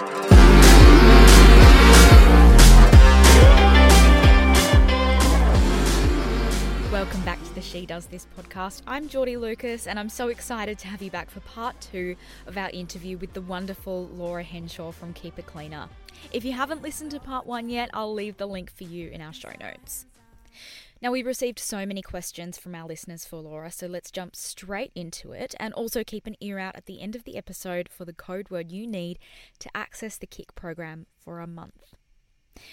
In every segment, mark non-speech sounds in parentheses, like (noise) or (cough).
Welcome back to the She Does This podcast. I'm Geordie Lucas, and I'm so excited to have you back for part two of our interview with the wonderful Laura Henshaw from Keep It Cleaner. If you haven't listened to part one yet, I'll leave the link for you in our show notes. Now, we've received so many questions from our listeners for Laura, so let's jump straight into it and also keep an ear out at the end of the episode for the code word you need to access the Kick program for a month.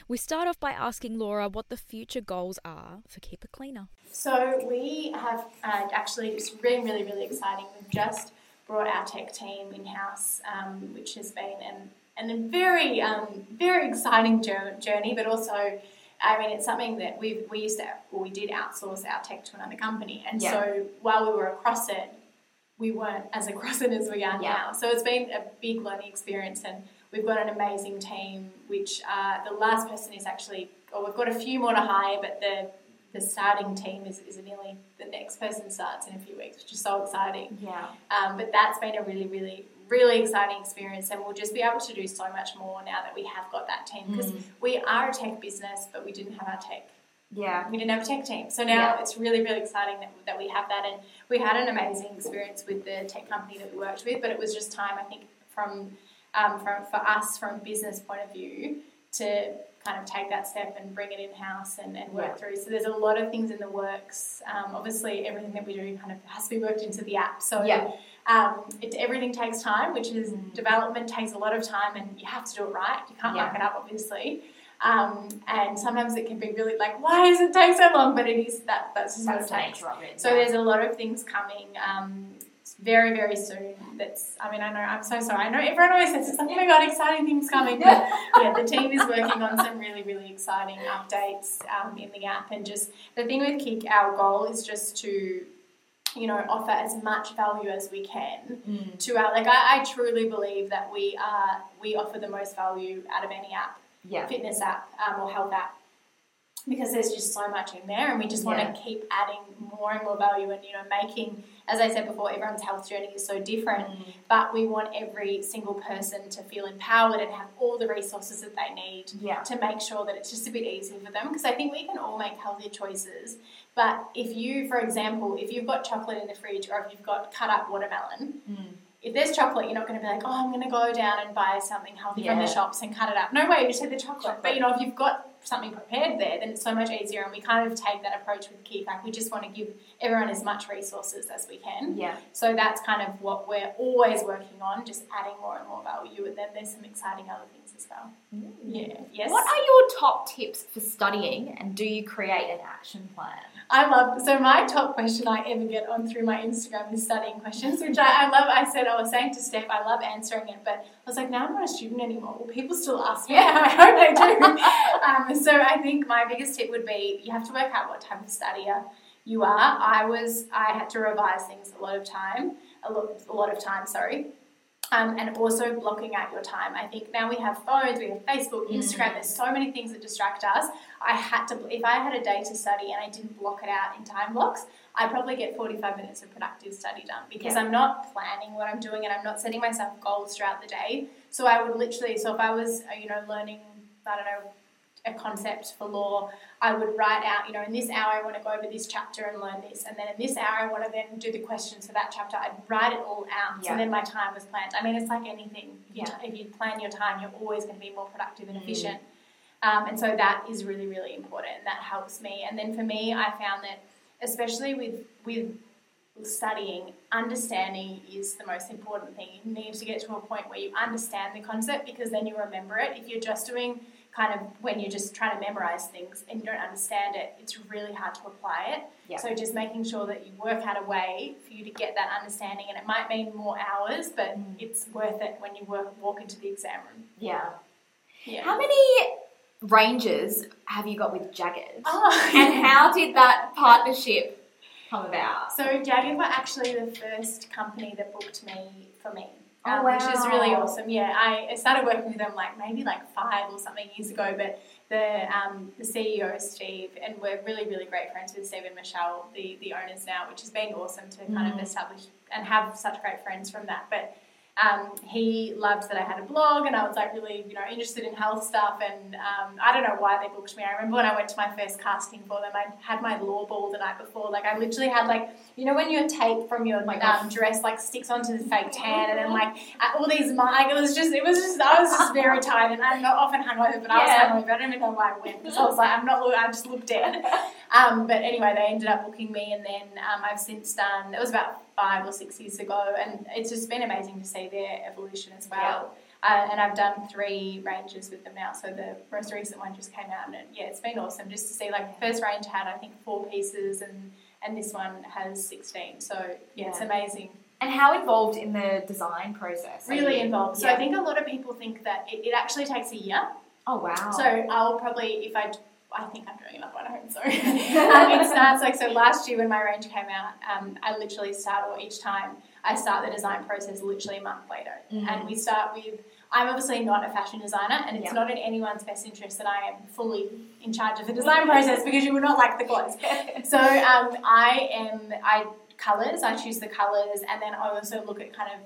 We start off by asking Laura what the future goals are for Keep It Cleaner. So we have uh, actually, it's really, really, really exciting. We've just brought our tech team in house, um, which has been an, an a very, um, very exciting journey, but also, I mean, it's something that we we used to, well, we did outsource our tech to another company, and yeah. so while we were across it, we weren't as across it as we are yeah. now. So it's been a big learning experience, and we've got an amazing team. Which uh, the last person is actually, or we've got a few more to hire, but the the starting team is, is nearly the next person starts in a few weeks, which is so exciting. Yeah. Um, but that's been a really, really, really exciting experience, and we'll just be able to do so much more now that we have got that team because mm. we are a tech business, but we didn't have our tech. Yeah. We didn't have a tech team. So now yeah. it's really, really exciting that, that we have that. And we had an amazing experience with the tech company that we worked with, but it was just time, I think, from, um, from for us, from a business point of view, to kind of take that step and bring it in house and, and, work yeah. through. So there's a lot of things in the works. Um, obviously, everything that we do kind of has to be worked into the app. So yeah. Um, it, everything takes time, which is mm. development takes a lot of time, and you have to do it right. You can't yeah. muck it up, obviously. Um, and sometimes it can be really like, why does it take so long? But it is that that's just that's what it takes. So there's a lot of things coming. Um, very, very soon. That's, I mean, I know, I'm so sorry. I know everyone always says, it's like, oh my God, exciting things coming. But (laughs) yeah, the team is working on some really, really exciting updates um, in the app. And just the thing with Kick, our goal is just to, you know, offer as much value as we can mm. to our, like, I, I, truly believe that we are, we offer the most value out of any app, yeah. fitness app um, or health app because there's just so much in there and we just want yeah. to keep adding more and more value and you know making as i said before everyone's health journey is so different mm. but we want every single person to feel empowered and have all the resources that they need yeah. to make sure that it's just a bit easier for them because i think we can all make healthier choices but if you for example if you've got chocolate in the fridge or if you've got cut up watermelon mm if there's chocolate, you're not going to be like, oh, I'm going to go down and buy something healthy yeah. from the shops and cut it up. No way, you just take the chocolate. chocolate. But you know, if you've got something prepared there, then it's so much easier. And we kind of take that approach with KeyPack. We just want to give everyone as much resources as we can. Yeah. So that's kind of what we're always working on, just adding more and more value. And then there's some exciting other things as well. Mm. Yeah. Yes. What are your top tips for studying, and do you create an action plan? I love so my top question I ever get on through my Instagram is studying questions, which I, I love. I said I was saying to Steph, I love answering it, but I was like, now I'm not a student anymore. Will people still ask me? Yeah, (laughs) I hope they do. (laughs) um, so I think my biggest tip would be you have to work out what type of studier you are. I was I had to revise things a lot of time, a lot, a lot of time. Sorry. Um, and also blocking out your time. I think now we have phones, we have Facebook, Instagram. Mm. There's so many things that distract us. I had to, if I had a day to study and I didn't block it out in time blocks, I'd probably get 45 minutes of productive study done because yeah. I'm not planning what I'm doing and I'm not setting myself goals throughout the day. So I would literally, so if I was, uh, you know, learning, I don't know, a concept for law, I would write out, you know, in this hour I want to go over this chapter and learn this, and then in this hour I want to then do the questions for that chapter. I'd write it all out, yeah. so then my time was planned. I mean, it's like anything. If you, yeah. if you plan your time, you're always going to be more productive and mm. efficient. Um, and so that is really, really important, and that helps me. And then for me, I found that, especially with with studying, understanding is the most important thing. You need to get to a point where you understand the concept because then you remember it. If you're just doing kind of when you're just trying to memorize things and you don't understand it, it's really hard to apply it. Yeah. So just making sure that you work out a way for you to get that understanding, and it might mean more hours, but mm. it's worth it when you work, walk into the exam room. Yeah. Yeah. How many ranges have you got with Jaggad? Oh. (laughs) and how did that partnership come about? So Jaggad were actually the first company that booked me for me. Um, oh, wow. Which is really awesome. Yeah, I started working with them like maybe like five or something years ago, but the um, the CEO Steve and we're really really great friends with Steve and Michelle, the the owners now, which has been awesome to kind mm. of establish and have such great friends from that. But um, he loved that I had a blog and I was like really, you know, interested in health stuff. And um, I don't know why they booked me. I remember when I went to my first casting for them, I had my law ball the night before. Like I literally had like, you know, when your tape from your um, dress like sticks onto the fake tan, and then like all these like it was just it was just I was just very tired, and I'm not often hungover, but I was hungover. I don't even know why I went because I was like I'm not. I just looked dead. Um, but anyway, they ended up booking me, and then um, I've since done. It was about five or six years ago, and it's just been amazing to see their evolution as well. Yeah. Uh, and I've done three ranges with them now. So the most recent one just came out, and it, yeah, it's been awesome just to see. Like the first range had I think four pieces, and and this one has sixteen. So yeah, yeah. it's amazing. And how involved in the design process? Really involved. So yeah. I think a lot of people think that it, it actually takes a year. Oh wow! So I'll probably if I I think I'm doing enough one at home, sorry. (laughs) um, it starts like so. Last year when my range came out, um, I literally start or each time I start the design process literally a month later, mm-hmm. and we start with. I'm obviously not a fashion designer, and it's yep. not in anyone's best interest that I am fully in charge of the design process because you would not like the clothes. (laughs) so um, I am. I colors. I choose the colors, and then I also look at kind of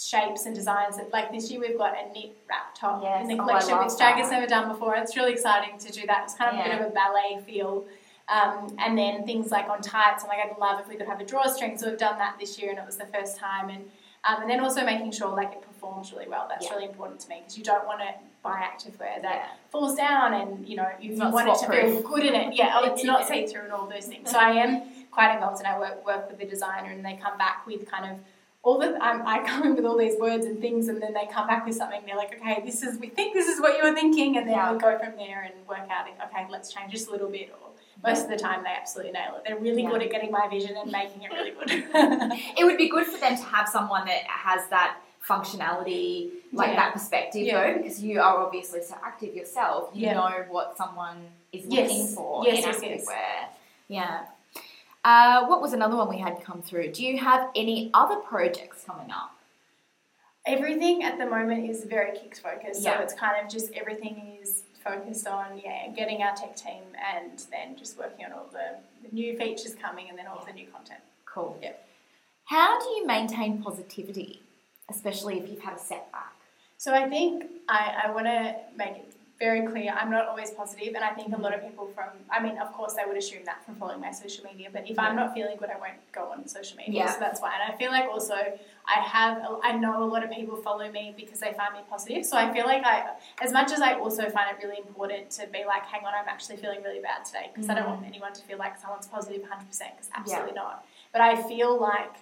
shapes and designs. Like this year, we've got a knit wrap top yes. in the oh, collection, oh, which has never done before. It's really exciting to do that. It's kind of yeah. a bit of a ballet feel. Um, and then things like on tights, I'm like, I'd love if we could have a drawstring. So we've done that this year, and it was the first time. And um, and then also making sure like it performs really well. That's yeah. really important to me because you don't want to buy activewear that yeah. falls down and you know you want it to feel good in it. Yeah, oh, (laughs) it's not see through and all those things. So I am quite involved, and I work work with the designer, and they come back with kind of all the um, I come in with all these words and things, and then they come back with something. They're like, okay, this is we think this is what you were thinking, and then yeah. we go from there and work out. Okay, let's change just a little bit. Or most of the time, they absolutely nail it. They're really yeah. good at getting my vision and making it really good. (laughs) it would be good for them to have someone that has that functionality, like yeah. that perspective, yeah. though, because you are obviously so active yourself. You know what someone is yes. looking for yes, in yes, activewear. Yes. Yeah. Uh, what was another one we had come through? Do you have any other projects coming up? Everything at the moment is very Kicks focused, yeah. so it's kind of just everything is focused on yeah getting our tech team and then just working on all the, the new features coming and then all yeah. the new content. Cool. Yeah. How do you maintain positivity, especially if you've had a setback? So I think I, I want to make it very clear. I'm not always positive, and I think a lot of people from, I mean, of course, they would assume that from following my social media, but if yeah. I'm not feeling good, I won't go on social media. Yeah. So that's why. And I feel like also I have, I know a lot of people follow me because they find me positive. So I feel like I, as much as I also find it really important to be like, hang on, I'm actually feeling really bad today because mm. I don't want mm. anyone to feel like someone's positive 100% because absolutely yeah. not. But I feel like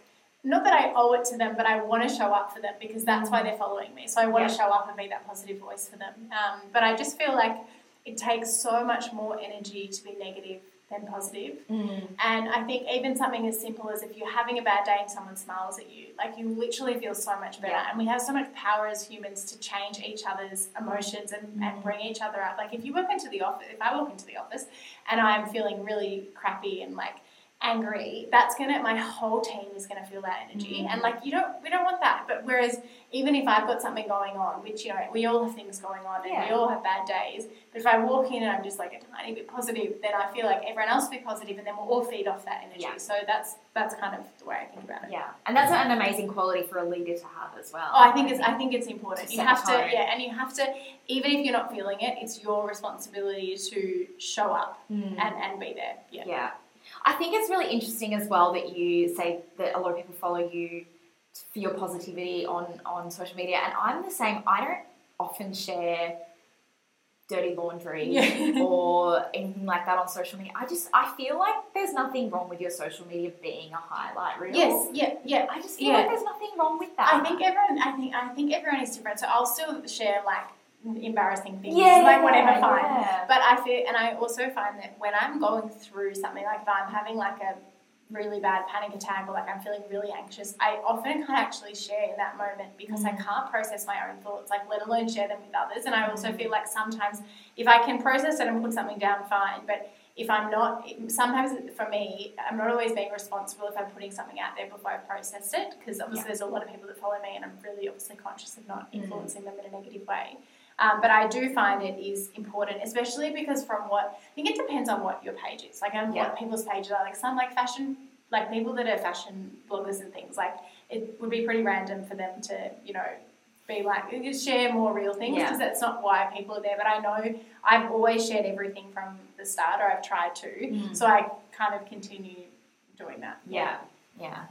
not that I owe it to them, but I want to show up for them because that's why they're following me. So I want yeah. to show up and be that positive voice for them. Um, but I just feel like it takes so much more energy to be negative than positive. Mm. And I think even something as simple as if you're having a bad day and someone smiles at you, like you literally feel so much better. Yeah. And we have so much power as humans to change each other's emotions and, mm. and bring each other up. Like if you walk into the office, if I walk into the office and I'm feeling really crappy and like angry, that's gonna my whole team is gonna feel that energy, mm-hmm. and like you don't we don't want that. But whereas even if I've got something going on, which you know we all have things going on and yeah. we all have bad days, but if I walk in and I'm just like a tiny bit positive, then I feel like everyone else will be positive, and then we'll all feed off that energy. Yeah. So that's that's kind of the way I think about it. Yeah, and that's an amazing quality for a leader to have as well. Oh, I think I it's think I think it's important. You have to yeah, and you have to even if you're not feeling it, it's your responsibility to show up mm. and and be there. Yeah. Yeah. I think it's really interesting as well that you say that a lot of people follow you for your positivity on, on social media. And I'm the same. I don't often share dirty laundry yeah. (laughs) or anything like that on social media. I just I feel like there's nothing wrong with your social media being a highlight reel. Yes, yeah, yeah. I just feel yeah. like there's nothing wrong with that. I think everyone I think I think everyone is different. So I'll still share like embarrassing things, yeah, like whatever, fine. Yeah. But I feel, and I also find that when I'm going through something like that, I'm having like a really bad panic attack or like I'm feeling really anxious, I often can't actually share in that moment because mm. I can't process my own thoughts, like let alone share them with others. And I also mm. feel like sometimes if I can process it and put something down, fine. But if I'm not, sometimes for me, I'm not always being responsible if I'm putting something out there before I've processed it because obviously yeah. there's a lot of people that follow me and I'm really obviously conscious of not mm. influencing mm. them in a negative way. Um, but I do find it is important, especially because from what I think it depends on what your page is, like and yeah. what people's pages are. Like some like fashion, like people that are fashion bloggers and things. Like it would be pretty random for them to, you know, be like share more real things Yeah. because that's not why people are there. But I know I've always shared everything from the start, or I've tried to. Mm. So I kind of continue doing that. Yeah, yeah.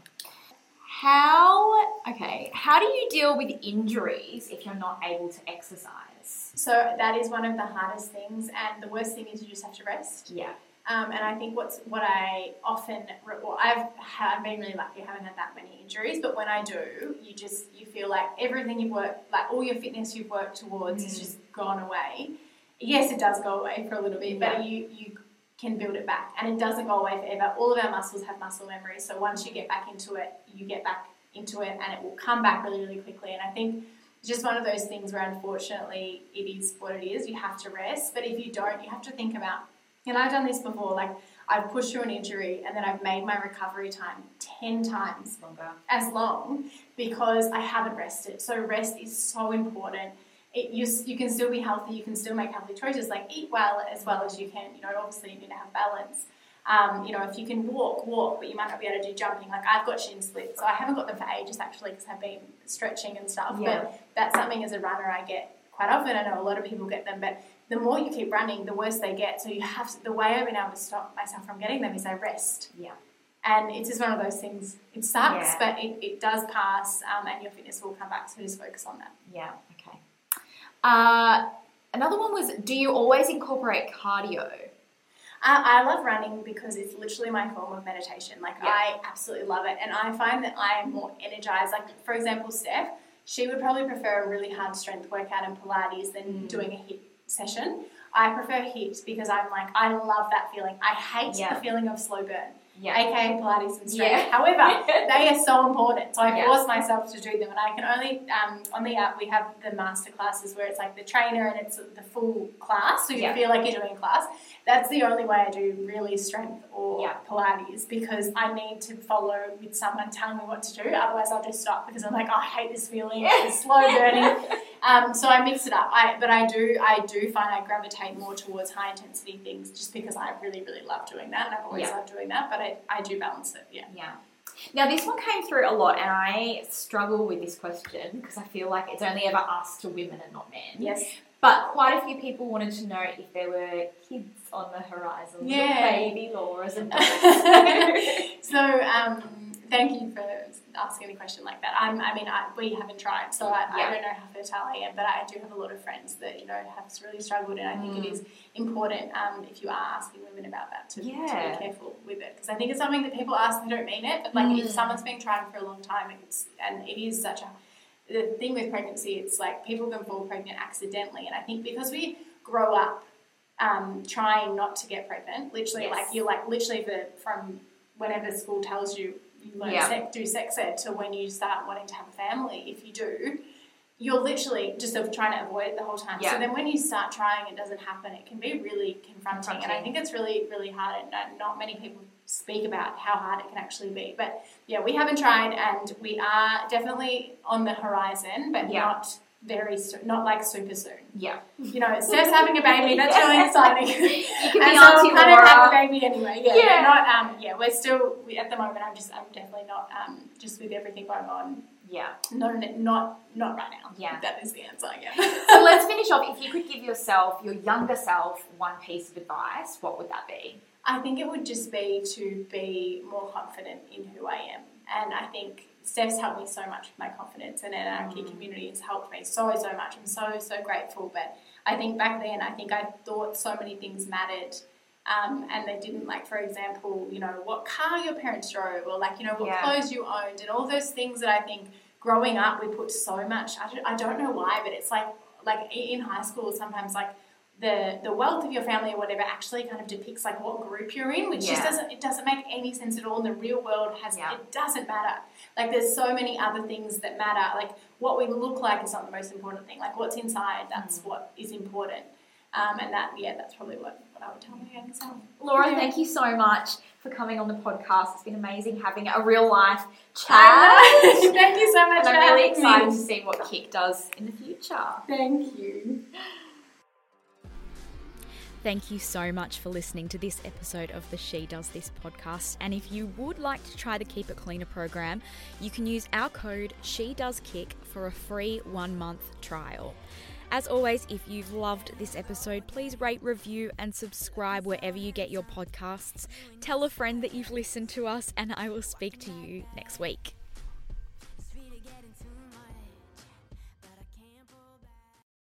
How okay? How do you deal with injuries if you're not able to exercise? So that is one of the hardest things, and the worst thing is you just have to rest. Yeah, Um, and I think what's what I often well, I've I've been really lucky. I haven't had that many injuries, but when I do, you just you feel like everything you've worked, like all your fitness you've worked towards, has Mm. just gone away. Yes, it does go away for a little bit, Yeah. but you you can build it back, and it doesn't go away forever. All of our muscles have muscle memory, so once you get back into it, you get back into it, and it will come back really really quickly. And I think it's just one of those things where unfortunately it is what it is. You have to rest, but if you don't, you have to think about and I've done this before, like I've pushed through an injury and then I've made my recovery time 10 times longer. as long because I haven't rested. So, rest is so important. It, you, you can still be healthy, you can still make healthy choices, like eat well as well as you can. You know, obviously, you need to have balance. Um, you know, if you can walk, walk, but you might not be able to do jumping. Like I've got shin splits, so I haven't got them for ages actually because I've been stretching and stuff. Yeah. But that's something as a runner I get quite often. I know a lot of people get them, but the more you keep running, the worse they get. So you have to, the way I've been able to stop myself from getting them is I rest. Yeah. And it's just one of those things. It sucks, Yeah. but it, it does pass, um, and your fitness will come back. So just focus on that. Yeah. Okay. Uh, another one was: Do you always incorporate cardio? Uh, I love running because it's literally my form of meditation. Like Yeah. I absolutely love it, and I find that I am more energized. Like for example, Steph, she would probably prefer a really hard strength workout and Pilates than Mm. doing a HIIT session. I prefer HIIT because I'm like I love that feeling. I hate Yeah. the feeling of slow burn, Yeah. aka Pilates and strength. Yeah. However, (laughs) they are so important. So I Yeah. force myself to do them, and I can only um, on the app we have the master classes where it's like the trainer and it's the full class, so you Yeah. feel like you're doing class. That's the only way I do really strength or. Pilates because I need to follow with someone telling me what to do. Otherwise, I'll just stop because I'm like, oh, I hate this feeling. It's (laughs) slow burning. (laughs) Um, so I mix it up. I, but I do, I do find I gravitate more towards high intensity things just because I really, really love doing that, and I've always Yeah. loved doing that. But I, I do balance it. Yeah. Yeah. Now, this one came through a lot, and I struggle with this question because I feel like it's only ever asked to women and not men. Yes. But quite a few people wanted to know if there were kids on the horizon. Yeah. Baby Laura's and (laughs) so um, thank you for asking a question like that. I'm, I mean, I, we haven't tried, so I, Yeah. I don't know how fertile I am, but I do have a lot of friends that you know have really struggled, and I think Mm. it is important um, if you are asking women about that to, to be careful with it because I think it's something that people ask they don't mean it, but like Mm. if someone's been trying for a long time, it's and it is such a the thing with pregnancy, it's like people can fall pregnant accidentally, and I think because we grow up um, trying not to get pregnant, literally, Yes. like you're like literally the, from whenever school tells you you learn Yeah. sex, do sex ed to when you start wanting to have a family, if you do, you're literally just trying to avoid it the whole time. Yeah. So then when you start trying, it doesn't happen. It can be really confronting, and I think it's really, really hard. And not, not many people speak about how hard it can actually be. But yeah, we haven't tried, and we are definitely on the horizon, but Yeah. not very, soon, not like super soon. yeah. You know, Steph's having a baby. That's really (laughs) exciting. You can and be so Auntie kind of have a baby anyway. Yeah, Yeah. Not. Um, yeah, we're still we, at the moment. I'm just. I'm definitely not. Um, just with everything going on. Yeah. Not. Not. Not right now. Yeah. That is the answer. Yeah. So let's finish off. If you could give yourself, your younger self, one piece of advice, what would that be? I think it would just be to be more confident in who I am. And I think Steph's helped me so much with my confidence and our key Mm. community has helped me so, so much. I'm so, so grateful. But I think back then, I think I thought so many things mattered. Um, and they didn't like, for example, you know, what car your parents drove, or like, you know, what Yeah. clothes you owned, and all those things that I think growing up we put so much. I don't, I don't know why, but it's like, like in high school, sometimes like the the wealth of your family or whatever actually kind of depicts like what group you're in, which just doesn't it doesn't make any sense at all. In the real world has Yeah. it doesn't matter. Like there's so many other things that matter. Like what we look like is not the most important thing. Like what's inside, that's Mm. what is important. Um, and that yeah, that's probably what, what I would tell my younger self. Laura, Yeah. thank you so much for coming on the podcast. It's been amazing having a real life chat. (laughs) Thank you so much. And I'm really excited to see what Kick does in the future. Thank you. Thank you so much for listening to this episode of the She Does This podcast. And if you would like to try the Keep It Cleaner program, you can use our code She Does Kick for a free one month trial. As always, if you've loved this episode, please rate, review, and subscribe wherever you get your podcasts. Tell a friend that you've listened to us, and I will speak to you next week.